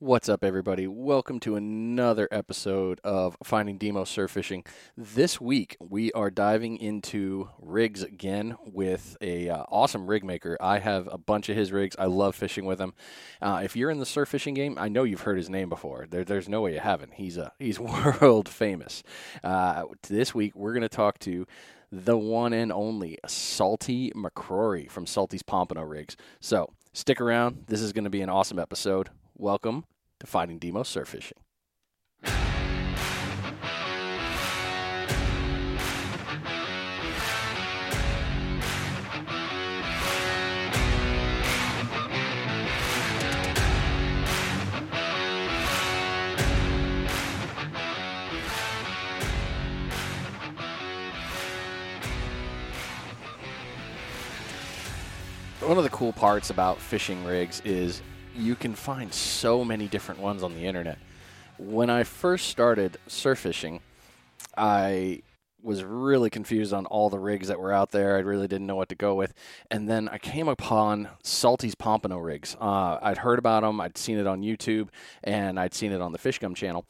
What's up, everybody? Welcome to another episode of Finding Demo Surf Fishing. This week, we are diving into rigs again with a uh, awesome rig maker. I have a bunch of his rigs. I love fishing with him. Uh, if you're in the surf fishing game, I know you've heard his name before. There, there's no way you haven't. He's a he's world famous. Uh, this week, we're going to talk to the one and only Salty McCrory from Salty's Pompano Rigs. So stick around. This is going to be an awesome episode. Welcome to Finding Demo Surf Fishing. One of the cool parts about fishing rigs is you can find so many different ones on the internet. When I first started surf fishing, I was really confused on all the rigs that were out there. I really didn't know what to go with. And then I came upon Salty's Pompano rigs. Uh, I'd heard about them, I'd seen it on YouTube, and I'd seen it on the Fishgum channel.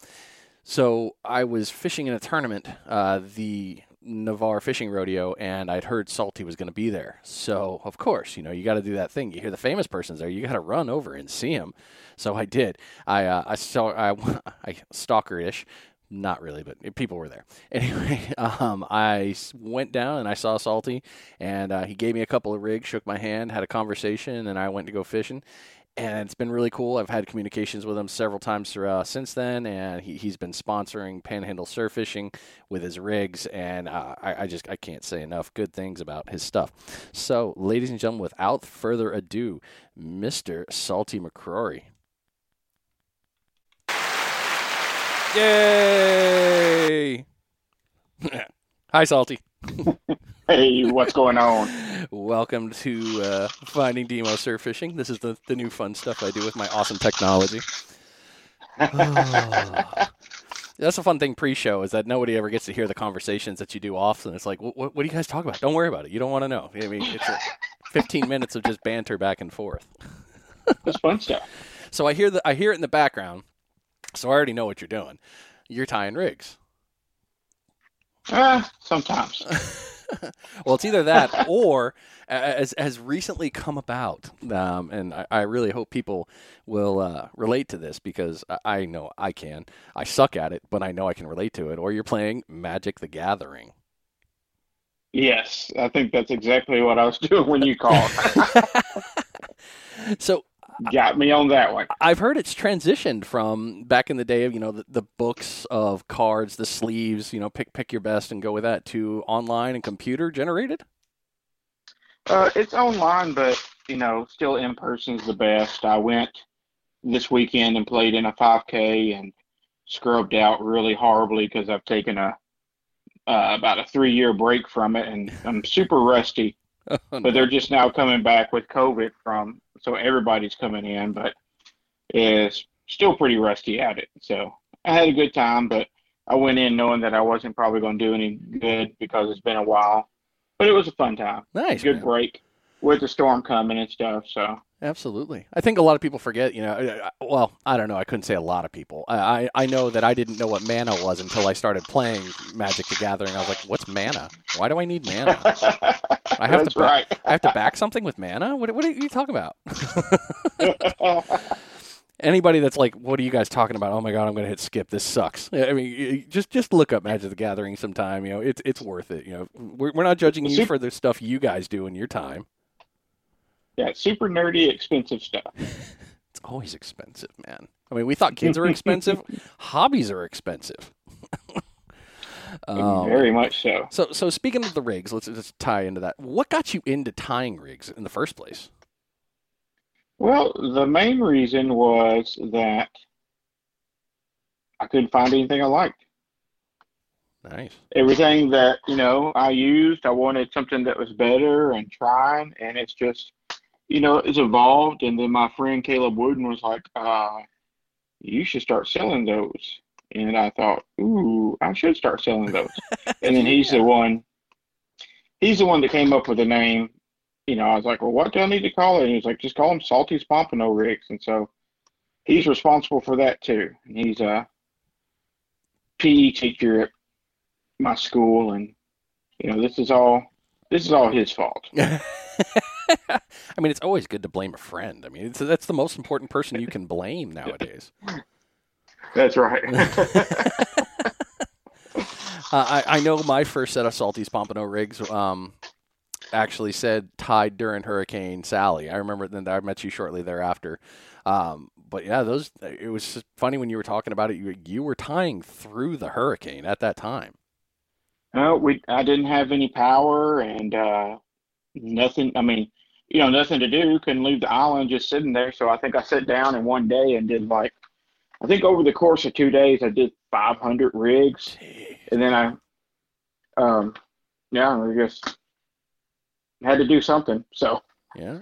So I was fishing in a tournament. Uh, the Navarre Fishing Rodeo, and I'd heard Salty was going to be there. So, of course, you know, you got to do that thing. You hear the famous person's there, you got to run over and see him. So I did. I uh, I saw I, I stalkerish, not really, but people were there. Anyway, um, I went down and I saw Salty, and uh, he gave me a couple of rigs, shook my hand, had a conversation, and I went to go fishing and it's been really cool. I've had communications with him several times uh, since then, and he, has been sponsoring Panhandle Surf Fishing with his rigs, and uh, I, I, just I can't say enough good things about his stuff. So, ladies and gentlemen, without further ado, Mr. Salty McCrory. Yay! Hi, Salty. Hey, what's going on? Welcome to uh, Finding Demo Surf Fishing. This is the, the new fun stuff I do with my awesome technology. oh. That's a fun thing pre-show is that nobody ever gets to hear the conversations that you do often. It's like, what, what do you guys talk about? Don't worry about it. You don't want to know. I mean, it's 15 minutes of just banter back and forth. It's fun stuff. So I hear the I hear it in the background, so I already know what you're doing. You're tying rigs. Uh, sometimes. well, it's either that or as has recently come about, um, and I, I, really hope people will uh, relate to this because I, I know I can. I suck at it, but I know I can relate to it. Or you're playing Magic: The Gathering. Yes, I think that's exactly what I was doing when you called. so got me on that one. I've heard it's transitioned from back in the day of you know the, the, books of cards, the sleeves, you know, pick pick your best and go with that to online and computer generated. Uh, it's online, but you know, still in person is the best. I went this weekend and played in a 5K and scrubbed out really horribly because I've taken a uh, about a three year break from it and I'm super rusty. Oh, no. But they're just now coming back with COVID from so everybody's coming in, but is still pretty rusty at it. So I had a good time, but I went in knowing that I wasn't probably going to do any good because it's been a while. But it was a fun time. Nice, good man. break with the storm coming and stuff. So Absolutely. I think a lot of people forget, you know, well, I don't know. I couldn't say a lot of people. I, I know that I didn't know what mana was until I started playing Magic the Gathering. I was like, what's mana? Why do I need mana? I have That's to right. I have to back something with mana? What, what are you talking about? Anybody that's like, what are you guys talking about? Oh my god, I'm going to hit skip. This sucks. I mean, just just look up Magic the Gathering sometime. You know, it's it's worth it. You know, we're we're not judging you for the stuff you guys do in your time. Yeah, super nerdy, expensive stuff. it's always expensive, man. I mean, we thought kids are expensive. Hobbies are expensive. um, Very much so. So, so speaking of the rigs, let's just tie into that. What got you into tying rigs in the first place? Well, the main reason was that I couldn't find anything I liked. Nice. Everything that you know I used, I wanted something that was better and trying, and it's just you know, it's evolved. And then my friend Caleb Wooden was like, uh, you should start selling those. And I thought, ooh, I should start selling those. and then he's the one, he's the one that came up with the name. You know, I was like, well, what do I need to call it? And he was like, just call them Salty's Pompano rigs. And so he's responsible for that too. He's a PE teacher at my school, and you know this is all this is all his fault. I mean, it's always good to blame a friend. I mean, that's the most important person you can blame nowadays. That's right. uh, I, I know my first set of Salty's Pompano rigs um, actually said tied during Hurricane Sally. I remember then I met you shortly thereafter. Um, but yeah, those it was funny when you were talking about it. You you were tying through the hurricane at that time. No, we I didn't have any power and uh, nothing. I mean, you know, nothing to do. Couldn't leave the island just sitting there. So I think I sat down in one day and did like, I think over the course of two days I did 500 rigs, Jeez. and then I, um, yeah, I just had to do something. So Yeah.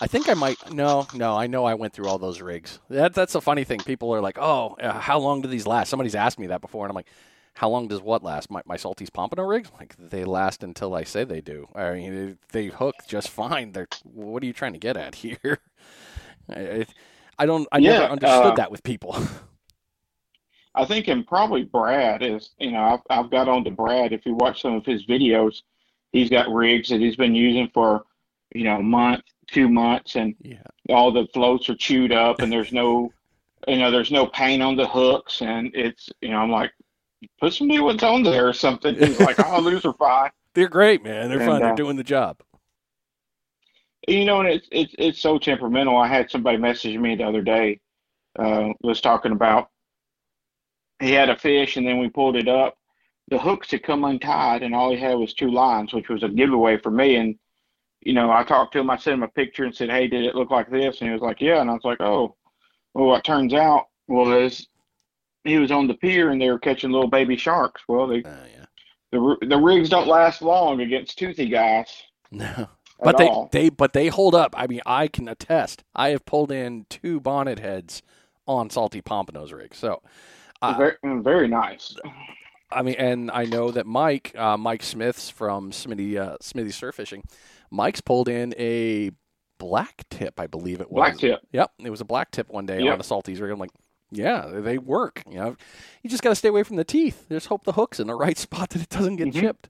I think I might. No, no. I know I went through all those rigs. That that's a funny thing. People are like, "Oh, uh, how long do these last?" Somebody's asked me that before, and I'm like, "How long does what last?" My my Salty's Pompano rigs? Like they last until I say they do. I mean, they, they hook just fine. They're. What are you trying to get at here? I, I don't. I Yeah, never understood uh, that with people. I think, and probably Brad is, you know, I've, I've got on to Brad. If you watch some of his videos, he's got rigs that he's been using for, you know, a month, two months, and yeah. all the floats are chewed up, and there's no, you know, there's no paint on the hooks, and it's, you know, I'm like, put some new ones on there or something. He's like, oh, those are fine. They're great, man. They're And, fun. They're uh, doing the job. You know, and it's it's it's so temperamental. I had somebody message me the other day, uh, was talking about he had a fish and then we pulled it up. The hooks had come untied and all he had was two lines, which was a giveaway for me. And you know, I talked to him. I sent him a picture and said, "Hey, did it look like this?" And he was like, "Yeah." And I was like, "Oh, well, what turns out well, was he was on the pier and they were catching little baby sharks. Well, they, Uh, yeah. the the rigs don't last long against toothy guys No. But they, all. they but they hold up. I mean, I can attest. I have pulled in two bonnet heads on salty pompanos rigs. So, uh, very, very nice. I mean, and I know that Mike, uh, Mike Smiths from Smitty uh, Smitty Surf Fishing, Mike's pulled in a black tip, I believe it was. Black tip. Yep, it was a black tip one day Yep. on a salties rig. I'm like, yeah, they work. You know, you just got to stay away from the teeth. Just hope the hook's in the right spot that it doesn't get Mhm. chipped.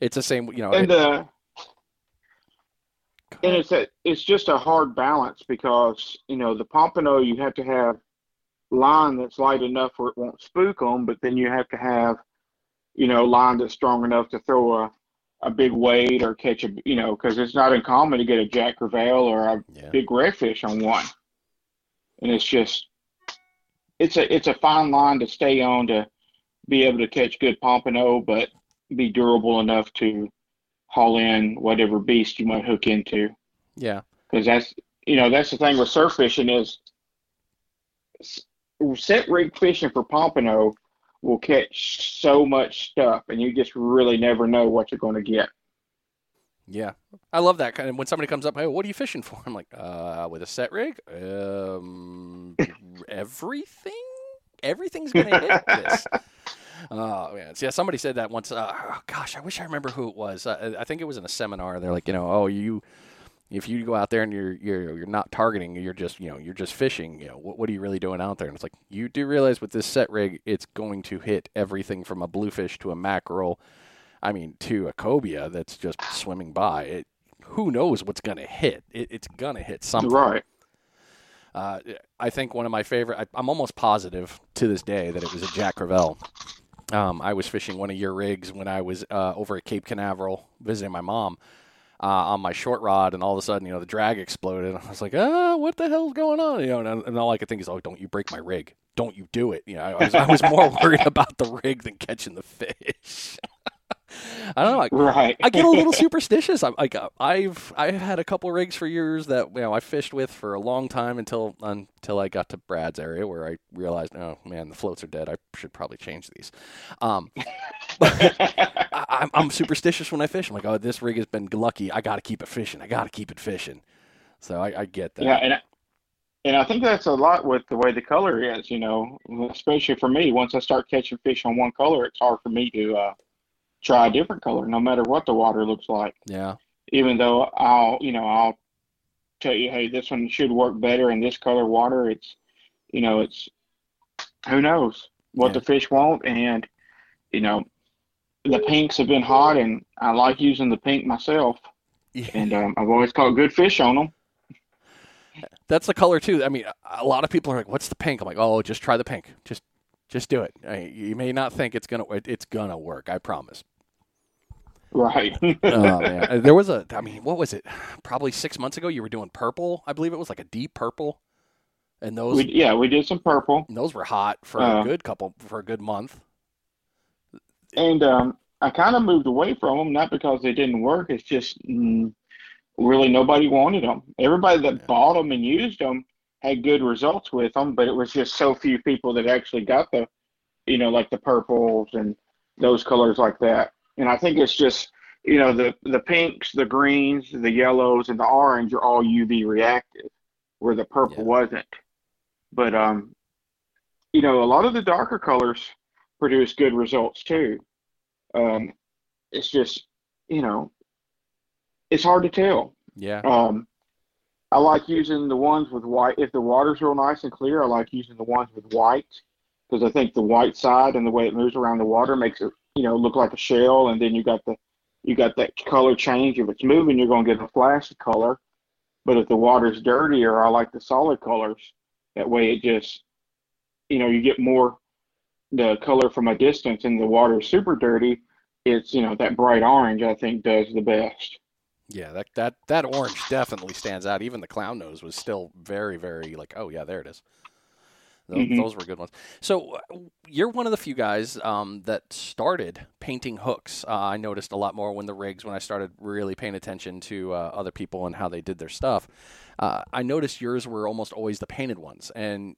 It's the same, you know. And it- uh, and it's a, it's just a hard balance because you know the pompano you have to have line that's light enough where it won't spook them, but then you have to have you know line that's strong enough to throw a a big weight or catch a you know because it's not uncommon to get a jack crevalle or a yeah. big redfish on one, and it's just it's a it's a fine line to stay on to be able to catch good pompano, but be durable enough to haul in whatever beast you might hook into. Yeah. Because that's you know that's the thing with surf fishing is set rig fishing for pompano will catch so much stuff, and you just really never know what you're going to get. Yeah, I love that kind of when somebody comes up. Hey, what are you fishing for? I'm like, uh, with a set rig, um, everything, everything's gonna hit this. Oh man, yeah. Somebody said that once. Uh, oh, gosh, I wish I remember who it was. Uh, I think it was in a seminar. They're like, you know, oh, you, if you go out there and you're you're you're not targeting, you're just you know you're just fishing. You know, what what are you really doing out there? And it's like you do realize with this set rig, it's going to hit everything from a bluefish to a mackerel. I mean, to a cobia that's just swimming by. It, who knows what's going to hit? It, it's going to hit something. Right. Uh, I think one of my favorite. I, I'm almost positive to this day that it was a Jack Crevalle. Um, I was fishing one of your rigs when I was uh, over at Cape Canaveral visiting my mom uh, on my short rod, and all of a sudden, you know, the drag exploded. I was like, "Ah, what the hell's going on?" You know, and, and all I could think is, "Oh, don't you break my rig? Don't you do it?" You know, I was, I was more worried about the rig than catching the fish. I don't know. Like, Right. I get a little superstitious. I'm like uh, I've I've had a couple rigs for years that you know I fished with for a long time until until I got to Brad's area where I realized, oh man, the floats are dead. I should probably change these. Um, I, I'm I'm superstitious when I fish. I'm like, oh, this rig has been lucky. I got to keep it fishing. I got to keep it fishing. So I, I get that. Yeah, and I- and I think that's a lot with the way the color is. You know, especially for me. Once I start catching fish on one color, it's hard for me to uh, try a different color, no matter what the water looks like. yeah. Even though I'll, you know, I'll tell you, hey, this one should work better in this color water. It's you know, it's who knows what Yeah. the fish want, and you know, the pinks have been hot, and I like using the pink myself, and um, I've always caught good fish on them. That's the color too. I mean, a lot of people are like, "What's the pink?" I'm like, "Oh, just try the pink. Just, just do it. I, you may not think it's gonna, it's gonna work. I promise." Right. oh man, there was a. I mean, what was it? Probably six months ago, you were doing purple. I believe it was like a deep purple, and those we, yeah, we did some purple, those were hot for Uh, a good couple for a good month. and um, I kind of moved away from them, not because they didn't work. It's just mm, really nobody wanted them. Everybody that Yeah. bought them and used them had good results with them, but it was just so few people that actually got the, you know, like the purples and those colors like that. And I think it's just, you know, the the pinks, the greens, the yellows, and the orange are all UV reactive, where the purple Yeah. wasn't. But um, you know, a lot of the darker colors produce good results too. Um, it's just, you know, it's hard to tell. Yeah, Um, I like using the ones with white. If the water's real nice and clear, I like using the ones with white because I think the white side and the way it moves around the water makes it, you know, look like a shell. And then you got the, you got that color change. If it's moving, you're going to get a flash of color. But if the water's dirtier, I like the solid colors. That way, it just, you know, you get more the color from a distance, and the water is super dirty. It's you know that bright orange. I think does the best. Yeah. That that that orange definitely stands out. Even the clown nose was still very, very like, oh yeah, there it is. Those, Mhm. those were good ones. So uh, you're one of the few guys um, that started painting hooks. Uh, I noticed a lot more when the rigs when I started really paying attention to uh, other people and how they did their stuff. Uh, I noticed yours were almost always the painted ones, and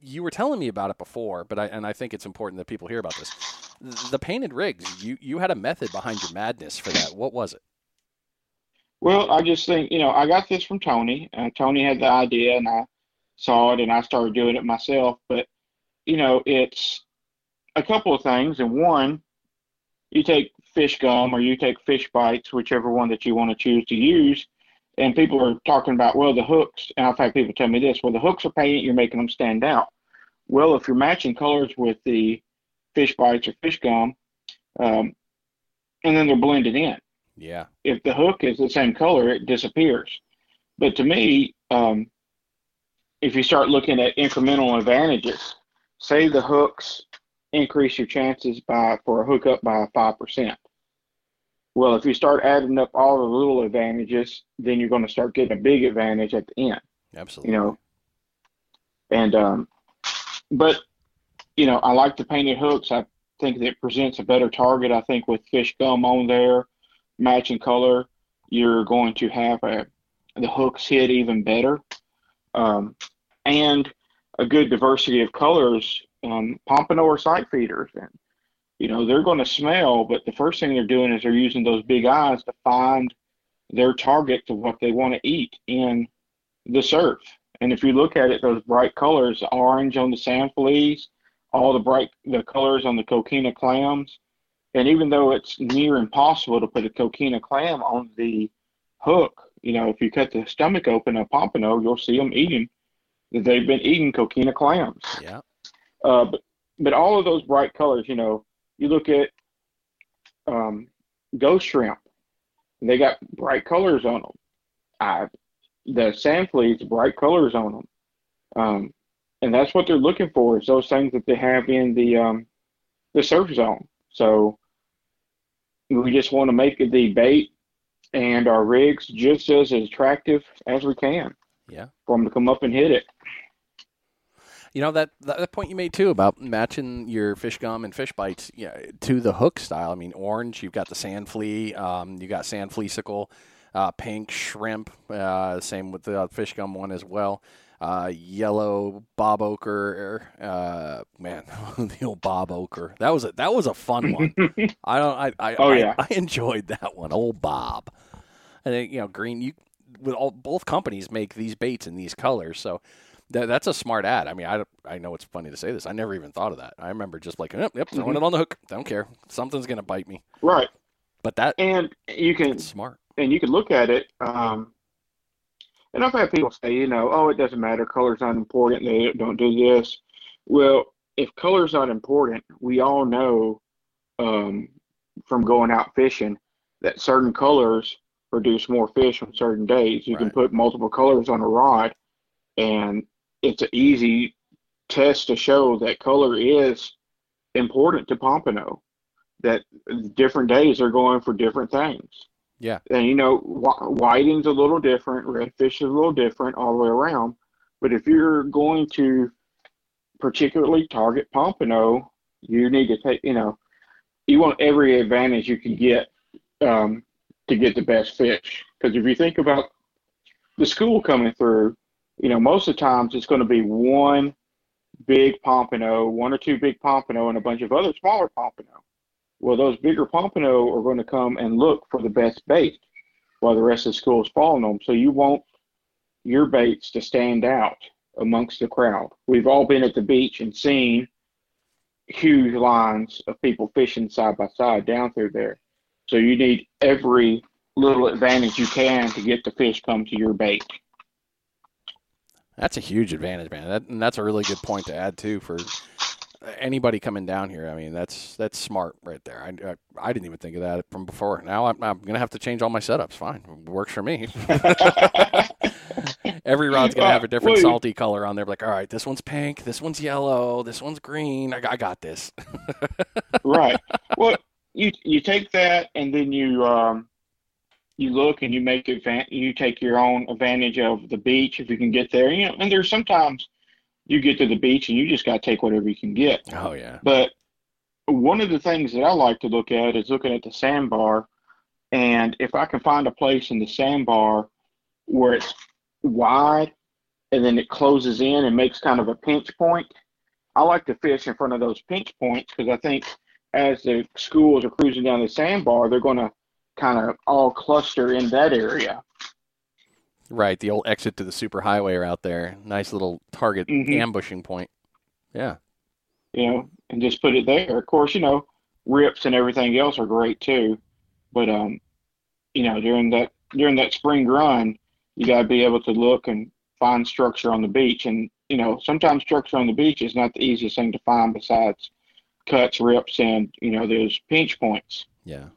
you were telling me about it before. But I and I think it's important that people hear about this. The painted rigs, you you had a method behind your madness for that. What was it? Well, I just think, you know, I got this from Tony. Uh, Tony had the idea, and I saw it, and I started doing it myself. But, you know, it's a couple of things. And one, you take fish gum or you take fish bites, whichever one that you want to choose to use. And people are talking about, well, the hooks. And I've had people tell me this, well, the hooks are painted, you're making them stand out. Well, if you're matching colors with the fish bites or fish gum, um, and then they're blended in Yeah, if the hook is the same color, it disappears. But to me, um, if you start looking at incremental advantages, say the hooks increase your chances by for a hookup by five percent. Well, if you start adding up all the little advantages, then you're going to start getting a big advantage at the end. absolutely. You know, and um, but you know, I like the painted hooks. I think that it presents a better target. I think with fish gum on there, matching color, you're going to have a the hooks hit even better, um, and a good diversity of colors. Um, pompano or sight feeders, and you know they're going to smell, but the first thing they're doing is they're using those big eyes to find their target to what they want to eat in the surf. And if you look at it, those bright colors, orange on the sand fleas, all the bright the colors on the coquina clams, and even though it's near impossible to put a coquina clam on the hook, you know, if you cut the stomach open of pompano, you'll see them eating. They've been eating coquina clams. Yeah, Uh, but but all of those bright colors, you know, you look at um, ghost shrimp, they got bright colors on them. I, the sand fleas, bright colors on them, um, and that's what they're looking for is those things that they have in the um, the surf zone. So we just want to make the bait and our rigs just as attractive as we can yeah. for them to come up and hit it. You know that, that point you made too about matching your fish gum and fish bites yeah, to the hook style. I mean, orange, you've got the sand flea, um, you got sand fleecicle, uh, pink shrimp, uh, same with the fish gum one as well. Uh, yellow bob ochre, uh, man, the old bob ochre. That was a that was a fun one. I don't, I, I, Oh, I- yeah. I enjoyed that one, old Bob. And then, you know, green. You with all both companies make these baits in these colors, so that, that's a smart ad. I mean, I, I know it's funny to say this. I never even thought of that. I remember just like, yep, yep throwing Mhm. it on the hook. Don't care. Something's gonna bite me. Right. But that And you can smart. and you can look at it. Um, and I've had people say, you know, oh, it doesn't matter, color's not important, they don't do this. Well, if color's not important, we all know um, from going out fishing that certain colors produce more fish on certain days. You right. can put multiple colors on a rod, and it's an easy test to show that color is important to pompano. That different days are going for different things. Yeah. And you know, whiting's a little different, redfish is a little different all the way around. But if you're going to particularly target pompano, you need to take, you know, you want every advantage you can get um, to get the best fish. Because if you think about the school coming through, you know, most of the times it's going to be one big pompano, one or two big pompano, and a bunch of other smaller pompano. Well, those bigger pompano are going to come and look for the best bait while the rest of the school is following them. So you want your baits to stand out amongst the crowd. We've all been at the beach and seen huge lines of people fishing side by side down through there. So you need every little advantage you can to get the fish come to your bait. That's a huge advantage, man. That, and that's a really good point to add too for anybody coming down here. I mean, that's that's smart right there. I, I, I didn't even think of that from before. Now I'm, I'm going to have to change all my setups. Fine, it works for me. Every rod's going to have a different well, salty color on there. Like, all right, this one's pink, this one's yellow, this one's green. I, I got this. right. Well, you you take that and then you um, you look and you make advan- you take your own advantage of the beach if you can get there. You know, and there's sometimes you get to the beach and you just got to take whatever you can get. Oh yeah. But one of the things that I like to look at is looking at the sandbar, and if I can find a place in the sandbar where it's wide and then it closes in and makes kind of a pinch point. I like to fish in front of those pinch points because I think as the schools are cruising down the sandbar, they're going to kind of all cluster in that area. Right, the old exit to the superhighway are out there. Nice little target mm-hmm. ambushing point. Yeah. You know, and just put it there. Of course, you know, rips and everything else are great too. But um, you know, during that during that spring run, you gotta be able to look and find structure on the beach. And, you know, sometimes structure on the beach is not the easiest thing to find besides cuts, rips, and, you know, those pinch points. Yeah.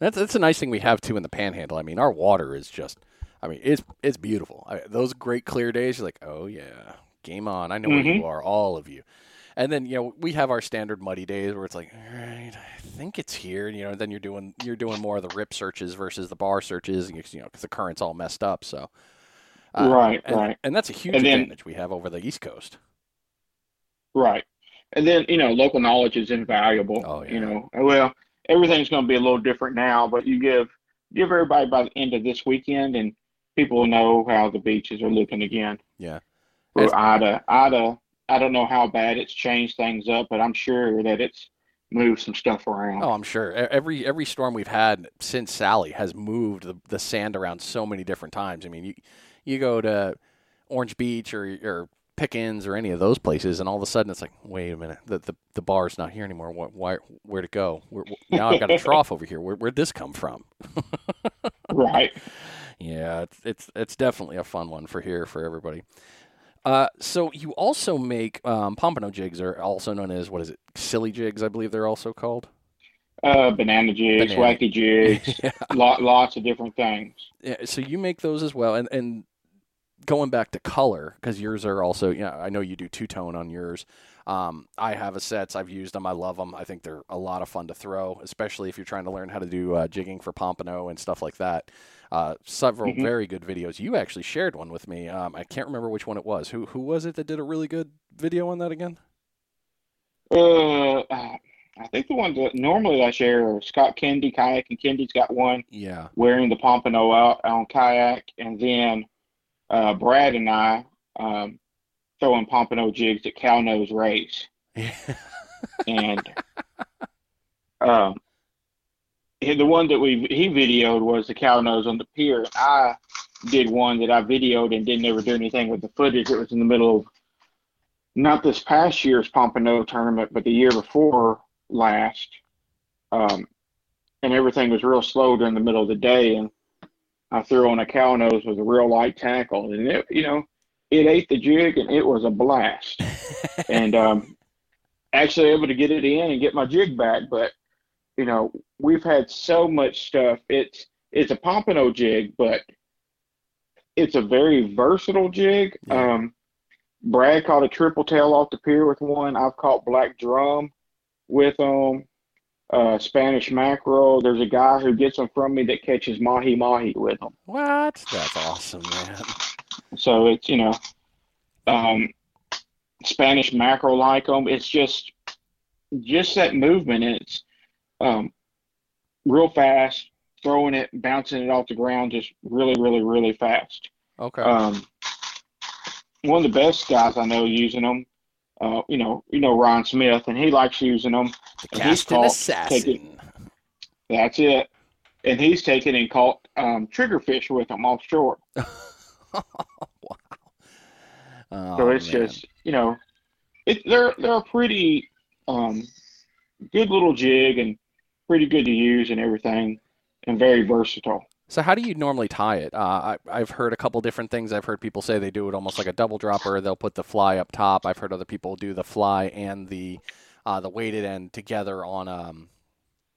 That's that's a nice thing we have too in the Panhandle. I mean, our water is just, I mean, it's it's beautiful. I, those great clear days, you're like, oh yeah, game on. I know mm-hmm. where you are, all of you. And then you know we have our standard muddy days where it's like, all right, I think it's here. You know, and then you're doing you're doing more of the rip searches versus the bar searches, you know, because the current's all messed up. So, uh, right, and, right, and that's a huge advantage we have over the East Coast. Right, and then you know local knowledge is invaluable. Oh, yeah. You know, well, everything's going to be a little different now, but you give give everybody by the end of this weekend, and people know how the beaches are looking again. Yeah. For Ida, Ida, I don't know how bad it's changed things up, but I'm sure that it's moved some stuff around. Oh, I'm sure. Every every storm we've had since Sally has moved the, the sand around so many different times. I mean, you you go to Orange Beach or or Pickens or any of those places, and all of a sudden it's like, wait a minute, the the, the bar's not here anymore. What, why, where to it go? Where, now I've got a trough over here. Where, where'd this come from? right. Yeah, it's, it's it's definitely a fun one for here for everybody. Uh, so you also make um, pompano jigs, are also known as what is it? Silly jigs, I believe they're also called. Uh, banana jigs, banana. wacky jigs, yeah. lot, lots of different things. Yeah, so you make those as well, and and going back to color because yours are also yeah I know you do two tone on yours. Um, I have a sets. I've used them. I love them. I think they're a lot of fun to throw, especially if you're trying to learn how to do uh, jigging for pompano and stuff like that. Uh, several mm-hmm. very good videos. You actually shared one with me. Um, I can't remember which one it was. Who who was it that did a really good video on that again? Uh, I think the ones that normally I share are Scott Kendi, Kayak and Kendi's got one. Yeah. Wearing the pompano out on kayak, and then uh, Brad and I um, throwing pompano jigs at cow nose race. and um, the one that we he videoed was the cow nose on the pier. I did one that I videoed and didn't ever do anything with the footage. It was in the middle of not this past year's Pompano tournament, but the year before last. Um, and everything was real slow during the middle of the day. And I threw on a cow nose with a real light tackle, and it, you know, it ate the jig, and it was a blast. and um, actually able to get it in and get my jig back. But you know, we've had so much stuff. It's it's a pompano jig, but it's a very versatile jig. Yeah. Um, Brad caught a triple tail off the pier with one. I've caught black drum with them. Uh, Spanish mackerel. There's a guy who gets them from me that catches mahi mahi with them. what? That's awesome, man. So it's you know, um, Spanish mackerel like them. It's just just that movement. And it's um, real fast, throwing it, bouncing it off the ground, just really, really, really fast. Okay. Um, one of the best guys I know using them. Uh, you know, you know Ron Smith, and he likes using them. the and he's caught assassin. That's it. And he's taken and caught um, triggerfish with them offshore. wow. Oh, So it's man. just you know, it they're they're a pretty um, good little jig and pretty good to use and everything, and very versatile. So how do you normally tie it? Uh, I, I've heard a couple different things. I've heard people say they do it almost like a double dropper. They'll put the fly up top. I've heard other people do the fly and the uh, the weighted end together on um,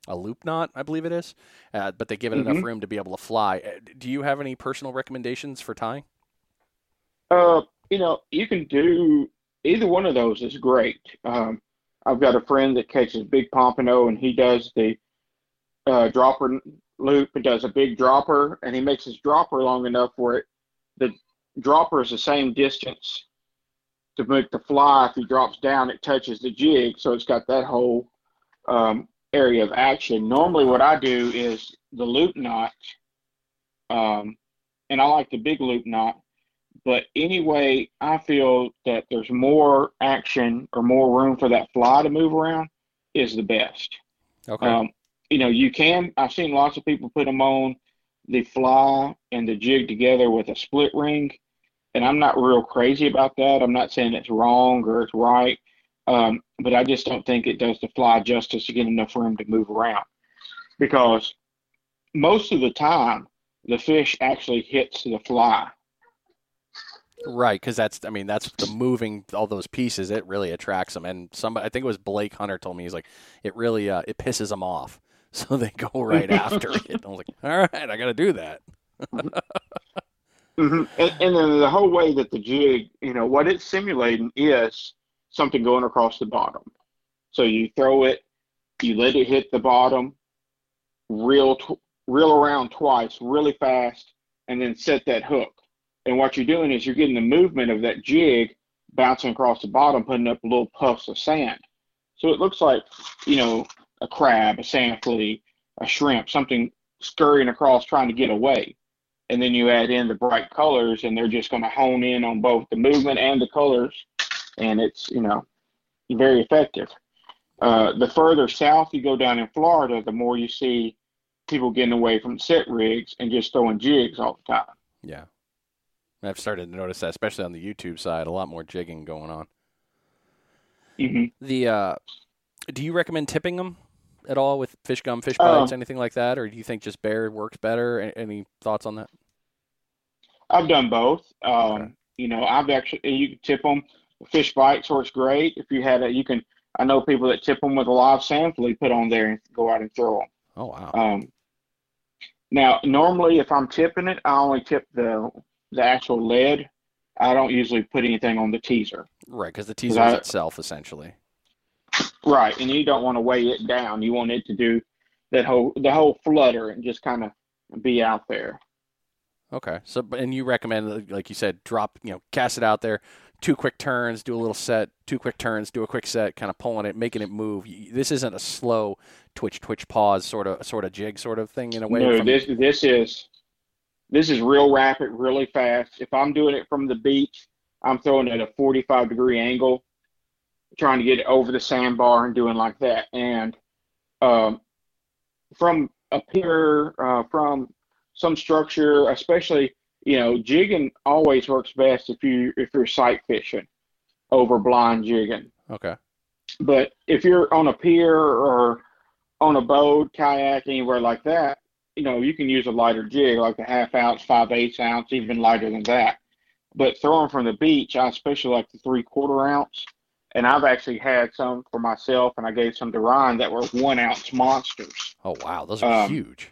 a loop knot, I believe it is. Uh, but they give it enough Mhm. room to be able to fly. Uh, Do you have any personal recommendations for tying? Uh, you know, you can do either one of those is great. Um, I've got a friend that catches big pompano, and he does the uh, dropper loop and does a big dropper, and he makes his dropper long enough where it, the dropper is the same distance to make the fly. If he drops down, it touches the jig, so it's got that whole um, area of action. Normally, what I do is the loop knot, um, and I like the big loop knot. But anyway, I feel that there's more action or more room for that fly to move around is the best. Okay. Um, you know, you can. I've seen lots of people put them on the fly and the jig together with a split ring, and I'm not real crazy about that. I'm not saying it's wrong or it's right, um, but I just don't think it does the fly justice to get enough room to move around because most of the time the fish actually hits the fly. Right, because that's I mean that's the moving all those pieces. It really attracts them, and somebody I think it was Blake Hunter told me he's like it really uh, it pisses them off, so they go right after it. I was like, all right, I got to do that. hmm And, and then the whole way that the jig, you know, what it's simulating is something going across the bottom. So you throw it, you let it hit the bottom, reel tw- reel around twice, really fast, and then set that hook. And what you're doing is you're getting the movement of that jig bouncing across the bottom, putting up little puffs of sand. So it looks like, you know, a crab, a sand flea, a shrimp, something scurrying across trying to get away and then you add in the bright colors and they're just going to hone in on both the movement and the colors and it's you know very effective uh, the further south you go down in florida the more you see people getting away from set rigs and just throwing jigs all the time Yeah, I've started to notice that, especially on the YouTube side, a lot more jigging going on. hmm The uh, do you recommend tipping them at all with fish gum, fish Um, bites, anything like that, or do you think just bare works better? A- Any thoughts on that? i've done both um, Okay. you know i've actually you can tip them fish bites works great if you had a you can i know people that tip them with a live sand flea put on there and go out and throw them Oh wow, Um, now, normally, if I'm tipping it, I only tip the the actual lead. I don't usually put anything on the teaser. right, because the teaser I- is itself essentially. Right, and you don't want to weigh it down. You want it to do that whole the whole flutter and just kind of be out there. Okay. So, and you recommend, like you said, drop, you know, cast it out there, two quick turns, do a little set, two quick turns, do a quick set, kind of pulling it, making it move. This isn't a slow twitch, twitch, pause sort of, sort of jig sort of thing in a way. No, from- this this is this is real rapid, really fast. If I'm doing it from the beach, I'm throwing it at a 45 degree angle, trying to get it over the sandbar and doing like that. And um, from a pier, uh, from some structure, especially you know, jigging always works best if you if you're sight fishing over blind jigging. okay. But if you're on a pier or on a boat, kayak, anywhere like that, you know, you can use a lighter jig, like a half ounce, five eighths ounce, even lighter than that. But throwing from the beach, I especially like the three quarter ounce. And I've actually had some for myself, and I gave some to Ryan that were one ounce monsters. Oh wow, those are Um, huge.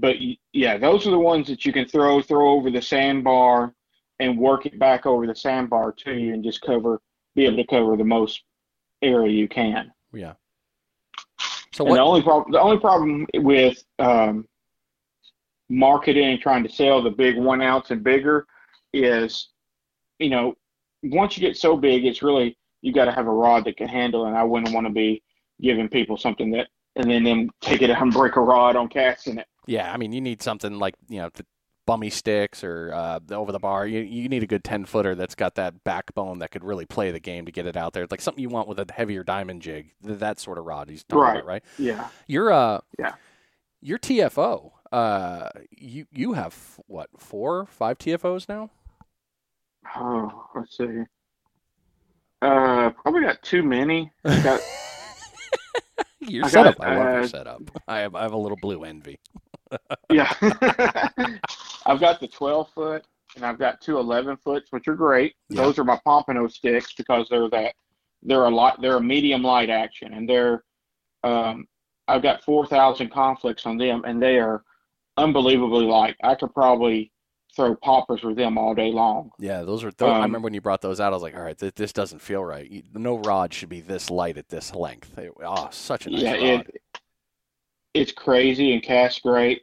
But yeah, those are the ones that you can throw throw over the sandbar and work it back over the sandbar to you, and just cover, be able to cover the most area you can. Yeah. So what? the only problem, the only problem with um, marketing and trying to sell the big one ounce and bigger is, you know, once you get so big, it's really you got to have a rod that can handle. it. And I wouldn't want to be giving people something that, and then them take it and break a rod on casting it. Yeah, I mean, you need something like you know the bummy sticks or uh, over the bar. You you need a good ten footer that's got that backbone that could really play the game to get it out there. Like something you want with a heavier diamond jig. That sort of rod he's talking Right. about, right? Yeah. Your uh, Yeah. your TFO. Uh, you you have what four, five TFOs now? Oh, let's see. Uh, probably got too many. I got, Your I got, setup. I love your setup. I have I have a little blue envy. Yeah. I've got the 12 foot and I've got two 11 foots, which are great. Yeah. Those are my pompano sticks because they're that they're a lot they're a medium light action and they're um I've got 4,000 conflicts on them and they are unbelievably light. I could probably throw poppers with them all day long. Yeah, those are. I Um, remember when you brought those out. I was like, all right, th- this doesn't feel right. You- No rod should be this light at this length. It- oh, such a nice yeah, rod. it it's crazy and casts great.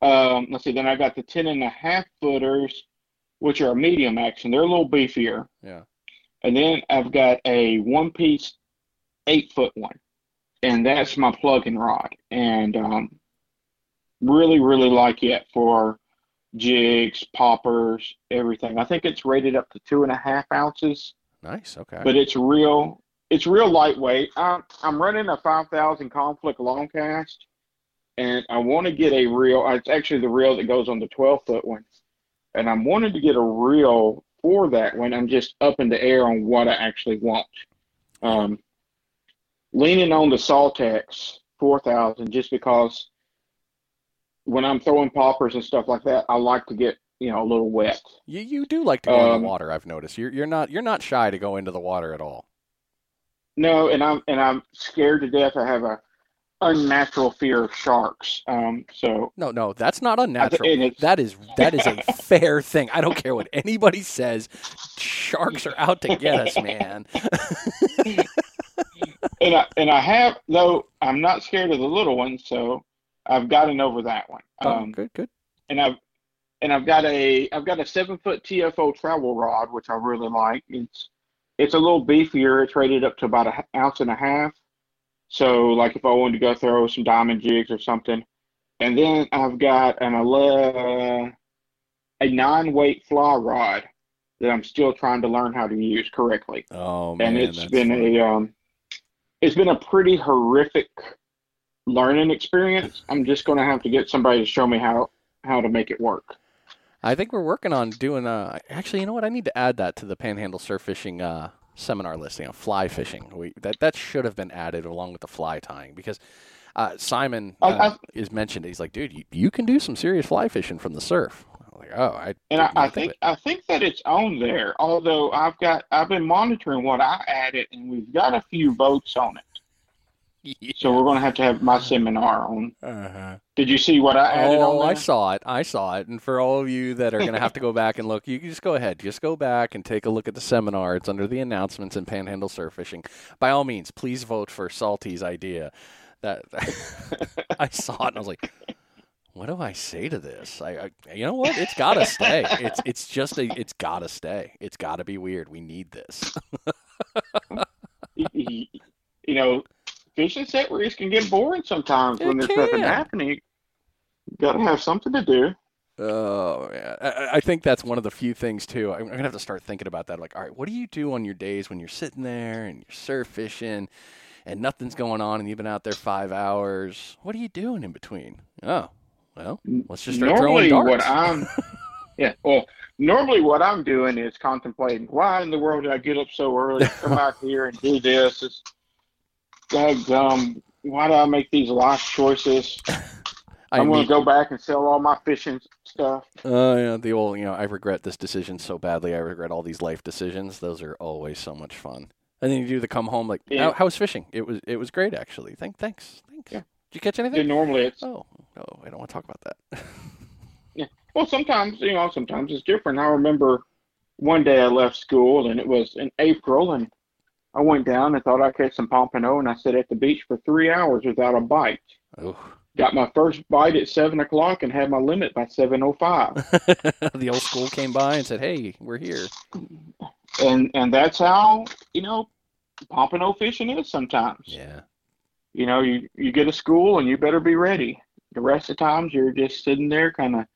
Um, let's see, then I got the 10 and a half footers, which are a medium action. They're a little beefier. Yeah. And then I've got a one piece eight foot one. And that's my plug and rod. And um, really, really like it for jigs, poppers, everything. I think it's rated up to two and a half ounces, Nice. Okay. but it's real it's real lightweight. I'm I'm running a five thousand conflict long cast and I want to get a reel. It's actually the reel that goes on the twelve foot one. And I'm wanting to get a reel for that one. I'm just up in the air on what I actually want. Um, leaning on the Saltex 4000 just because when I'm throwing poppers and stuff like that, I like to get, you know, a little wet. you you do like to go in um, the water. I've noticed. You're you're not you're not shy to go into the water at all. No, and I'm and I'm scared to death. I have a unnatural fear of sharks. Um, so No, no, that's not unnatural. th- and it's, That is that is a fair thing. I don't care what anybody says. Sharks are out to get us, man. and I and I have though I'm not scared of the little ones, so I've gotten over that one. Oh, Um, good, good. and I've and I've got a I've got a seven foot TFO travel rod, which I really like. It's it's a little beefier. It's rated up to about an ounce and a half. So like if I wanted to go throw some diamond jigs or something, and then I've got an ele- a nine weight fly rod that I'm still trying to learn how to use correctly Oh man, and it's been funny. a um, it's been a pretty horrific learning experience. I'm just going to have to get somebody to show me how how to make it work. I think we're working on doing. Uh, actually, you know what? I need to add that to the Panhandle surf fishing uh, seminar listing on fly fishing. We that that should have been added along with the fly tying because uh, Simon uh, I- is mentioned. He's like, dude, you, you can do some serious fly fishing from the surf. I'm like, oh, I And I, I think I think that it's on there. Although I've got I've been monitoring what I added, and we've got a few votes on it. It. So we're going to have to have my seminar on. uh-huh. Did you see what I added Oh, I saw it. I saw it. And for all of you that are going to have to go back and look, you can just go ahead. Just go back and take a look at the seminar. It's under the announcements in Panhandle Surf Fishing. By all means, please vote for Salty's idea. That I saw it and I was like, what do I say to this? I, I you know what? It's got to stay. It's it's just a it's got to stay. It's got to be weird. We need this. you know, fishing set reefs can get boring sometimes It when there's nothing happening. You got to have something to do. Oh man, I, I think that's one of the few things too. I'm, I'm gonna have to start thinking about that. Like, all right, what do you do on your days when you're sitting there and you're surf fishing, and nothing's going on, and you've been out there five hours? What are you doing in between? Oh, well, let's just start normally throwing what. I'm yeah well normally what I'm doing is contemplating why in the world did I get up so early come out here and do this it's um why do I make these life choices I am going to go back and sell all my fishing stuff. Oh uh, yeah, the old you know I regret this decision so badly. I regret all these life decisions. Those are always so much fun. And then you do the come home like, yeah. how, how was fishing? It was it was great actually. Thank thanks thanks. Yeah. Did you catch anything? Yeah, normally it's oh oh I don't want to talk about that. yeah. Well, sometimes you know sometimes it's different. I remember one day I left school and it was in April and I went down and thought I'd catch some pompano and I sat at the beach for three hours without a bite. Ooh. Got my first bite at seven o'clock and had my limit by seven oh five. the old school came by and said, "Hey, we're here." And and that's how you know pompano fishing is sometimes. Yeah. You know, you you get a school and you better be ready. The rest of the times you're just sitting there, kind of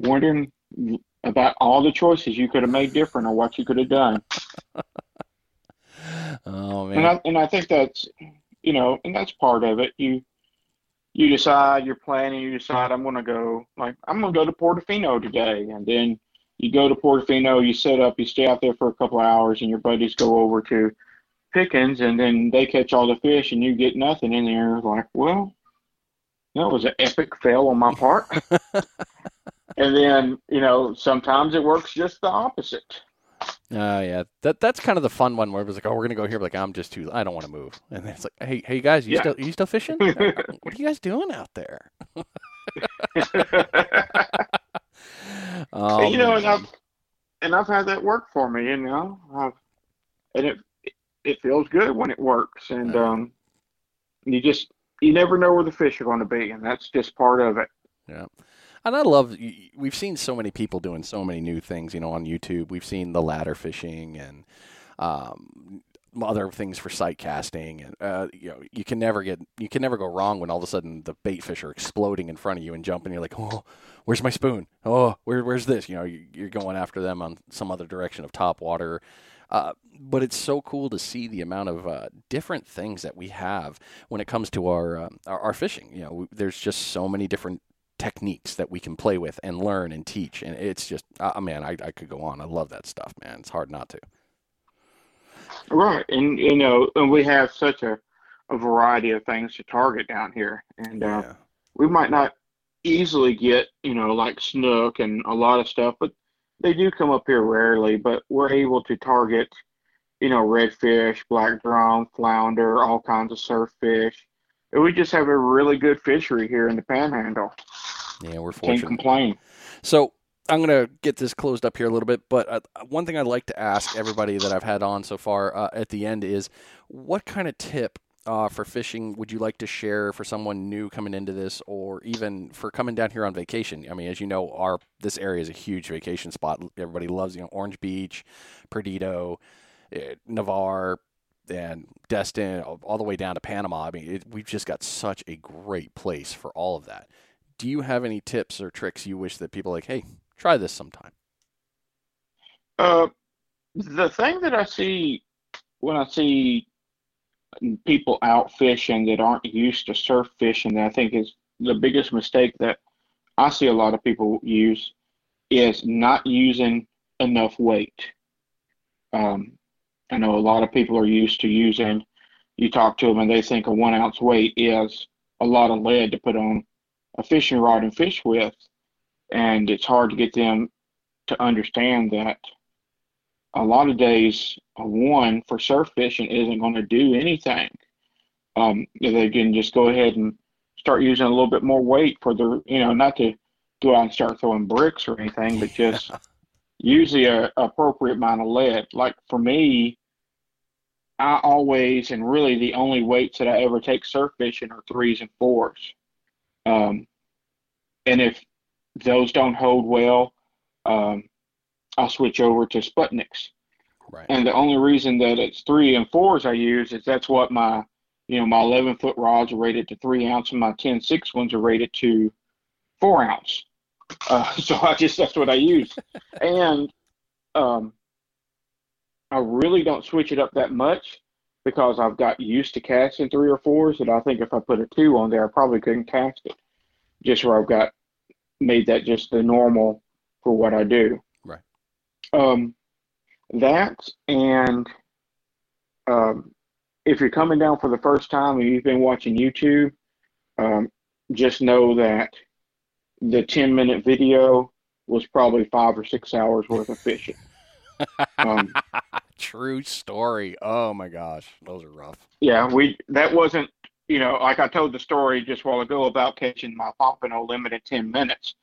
wondering about all the choices you could have made different or what you could have done. oh man. And I and I think that's you know, and that's part of it. You you decide you're planning, you decide I'm going to go, like, I'm going to go to Portofino today. And then you go to Portofino, you set up, you stay out there for a couple of hours, and your buddies go over to Pickens, and then they catch all the fish, and you get nothing in there. Like, well, that was an epic fail on my part. and then, you know, sometimes it works just the opposite. Oh uh, yeah, that that's kind of the fun one where it was like, oh, we're gonna go here, but like I'm just too, I don't want to move, and it's like, hey, hey guys, you yeah. still, you still fishing? what are you guys doing out there? oh, you know, and I've and I've had that work for me, you know, I've, and it it feels good when it works, and um, you just you never know where the fish are going to be, and that's just part of it. Yeah. And I love we've seen so many people doing so many new things, you know, on YouTube. We've seen the ladder fishing and um, other things for sight casting, and uh, you know, you can never get you can never go wrong when all of a sudden the bait fish are exploding in front of you and jumping. You're like, oh, where's my spoon? Oh, where, where's this? You know, you're going after them on some other direction of top water. Uh, but it's so cool to see the amount of uh, different things that we have when it comes to our, uh, our, our fishing. You know, there's just so many different techniques that we can play with and learn and teach. And it's just, uh, man, I, I could go on. I love that stuff, man. It's hard not to. Right. And, you know, and we have such a, a variety of things to target down here. And uh, yeah. we might not easily get, you know, like snook and a lot of stuff, but they do come up here rarely. But we're able to target, you know, redfish, black drum, flounder, all kinds of surf fish. And we just have a really good fishery here in the Panhandle. Yeah, we're fortunate. Can't complain. So I'm going to get this closed up here a little bit, but uh, one thing I'd like to ask everybody that I've had on so far uh, at the end is what kind of tip uh, for fishing would you like to share for someone new coming into this, or even for coming down here on vacation? I mean, as you know, our this area is a huge vacation spot. Everybody loves, you know, Orange Beach, Perdido, eh, Navarre, and Destin, all the way down to Panama. I mean, it, we've just got such a great place for all of that do you have any tips or tricks you wish that people like, hey, try this sometime? Uh, the thing that I see when I see people out fishing that aren't used to surf fishing, I think is the biggest mistake that I see a lot of people use is not using enough weight. Um, I know a lot of people are used to using. You talk to them and they think a one ounce weight is a lot of lead to put on a fishing rod and fish with, and it's hard to get them to understand that a lot of days a one for surf fishing isn't going to do anything. Um, they can just go ahead and start using a little bit more weight for the, you know, not to go out and start throwing bricks or anything, but just use the appropriate amount of lead. Like for me, I always and really the only weights that I ever take surf fishing are threes and fours. Um, and if those don't hold well, um, I'll switch over to Sputniks. Right. And the only reason that it's three and fours I use is that's what my, you know, my 11 foot rods are rated to three ounce and my 10 six ones are rated to four ounce. Uh, so I just, that's what I use. and um, I really don't switch it up that much because I've got used to casting three or fours that I think if I put a two on there, I probably couldn't cast it. Just where I've got made that just the normal for what I do. Right. Um, that and um, if you're coming down for the first time and you've been watching YouTube, um, just know that the 10 minute video was probably five or six hours worth of fishing. Um, True story. Oh my gosh, those are rough. yeah, we that wasn't you know like I told the story just while ago about catching my pompano limit in 10 minutes.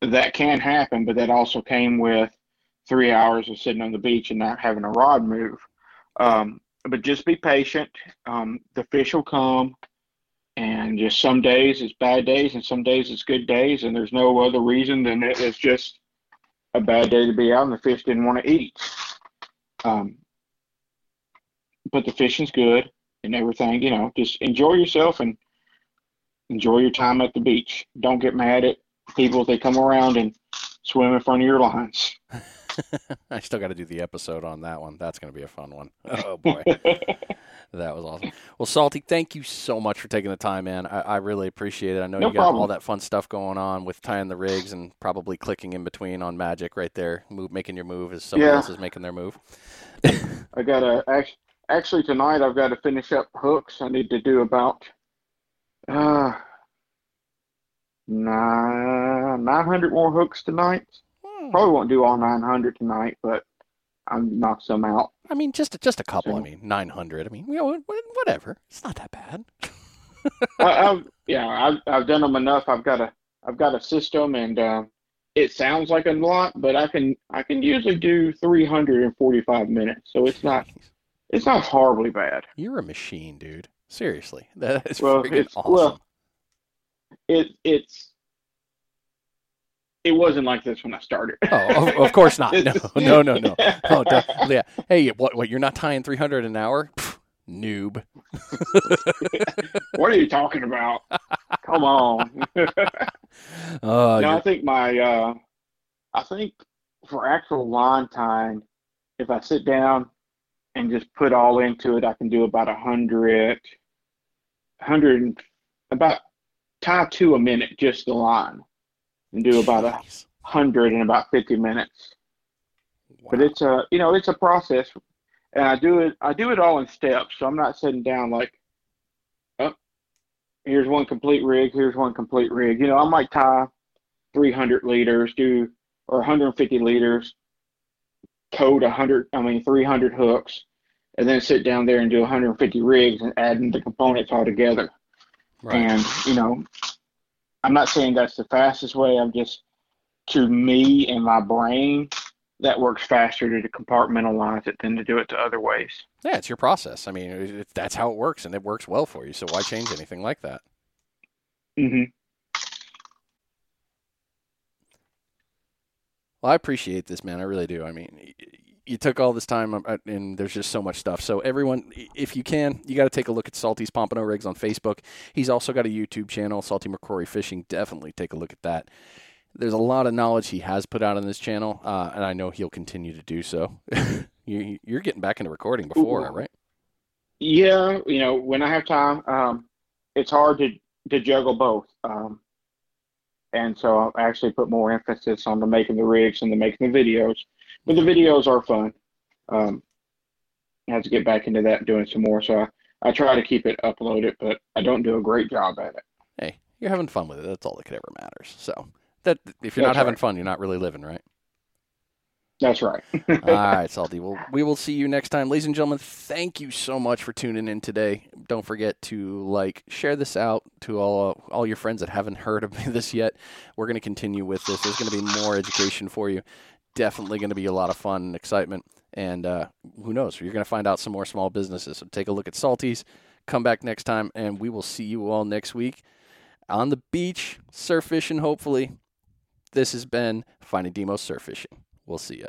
That can happen, but that also came with three hours of sitting on the beach and not having a rod move. Um, but just be patient. Um, the fish will come, and just some days it's bad days, and some days it's good days, and there's no other reason than it, it's just a bad day to be out, and the fish didn't want to eat. Um, but the fishing's good and everything. You know, just enjoy yourself and enjoy your time at the beach. Don't get mad at people if they come around and swim in front of your lines. I still got to do the episode on that one. That's going to be a fun one. Oh boy, that was awesome. Well, Salty, thank you so much for taking the time, man. I, I really appreciate it. I know No you got problem. all that fun stuff going on with tying the rigs and probably clicking in between on Magic right there, move, making your move as someone Yeah. else is making their move. I gotta act- actually tonight. I've got to finish up hooks. I need to do about uh nine nine hundred more hooks tonight. Probably won't do all nine hundred tonight, but I'll knock some out. I mean, just just a couple. I mean, nine hundred. I mean, you know, whatever. It's not that bad. I, I've yeah, I've I've done them enough. I've got a I've got a system, and uh, it sounds like a lot, but I can I can usually do three hundred and forty five minutes, so it's not it's not horribly bad. You're a machine, dude. Seriously, that is Well, freaking it's- awesome. well, It it's it wasn't like this when I started. Oh, of, of course not. No, no, no, no. Oh, yeah. Hey, what? What? You're not tying 300 an hour? Noob. What are you talking about? Come on. Oh, no, I you're- think my uh I think for actual line time, if I sit down and just put all into it, I can do about a hundred, hundred and about tie two a minute, just the line, and do about a hundred in about fifty minutes. But it's a you know it's a process, and I do it I do it all in steps. So I'm not sitting down like, oh, here's one complete rig, here's one complete rig. You know I might tie 300 liters, do or 150 liters, code 100 I mean 300 hooks, and then sit down there and do 150 rigs and adding the components all together. right. And you know, I'm not saying that's the fastest way. I'm just to me and my brain that works faster to compartmentalize it than to do it to other ways. Yeah, it's your process. I mean, it, that's how it works, and it works well for you. So why change anything like that? Mm-hmm. Well, I appreciate this, man. I really do. I mean, you took all this time, uh, and there's just so much stuff. So, everyone, if you can, you got to take a look at Salty's Pompano Rigs on Facebook. He's also got a YouTube channel, Salty McCrory Fishing. Definitely take a look at that. There's a lot of knowledge he has put out on this channel, uh, and I know he'll continue to do so. you, you're getting back into recording before, Ooh. right? Yeah, you know, when I have time, um, it's hard to to juggle both. Um, and so I actually put more emphasis on the making the rigs and the making the videos. But the videos are fun. Um, I have to get back into that doing some more. So I, I try to keep it uploaded, but I don't do a great job at it. Hey, you're having fun with it. That's all that could ever matters. So, that if you're not having right. fun, you're not really living, right? That's right. All right, Salty. Well, we will see you next time. Ladies and gentlemen, thank you so much for tuning in today. Don't forget to like, share this out to all all your friends that haven't heard of this yet. We're going to continue with this. There's going to be more education for you. Definitely going to be a lot of fun and excitement. And uh, who knows? You're going to find out some more small businesses. So take a look at Salty's. Come back next time, and we will see you all next week on the beach, surf fishing, hopefully. This has been Finding Demo Surf Fishing. We'll see you.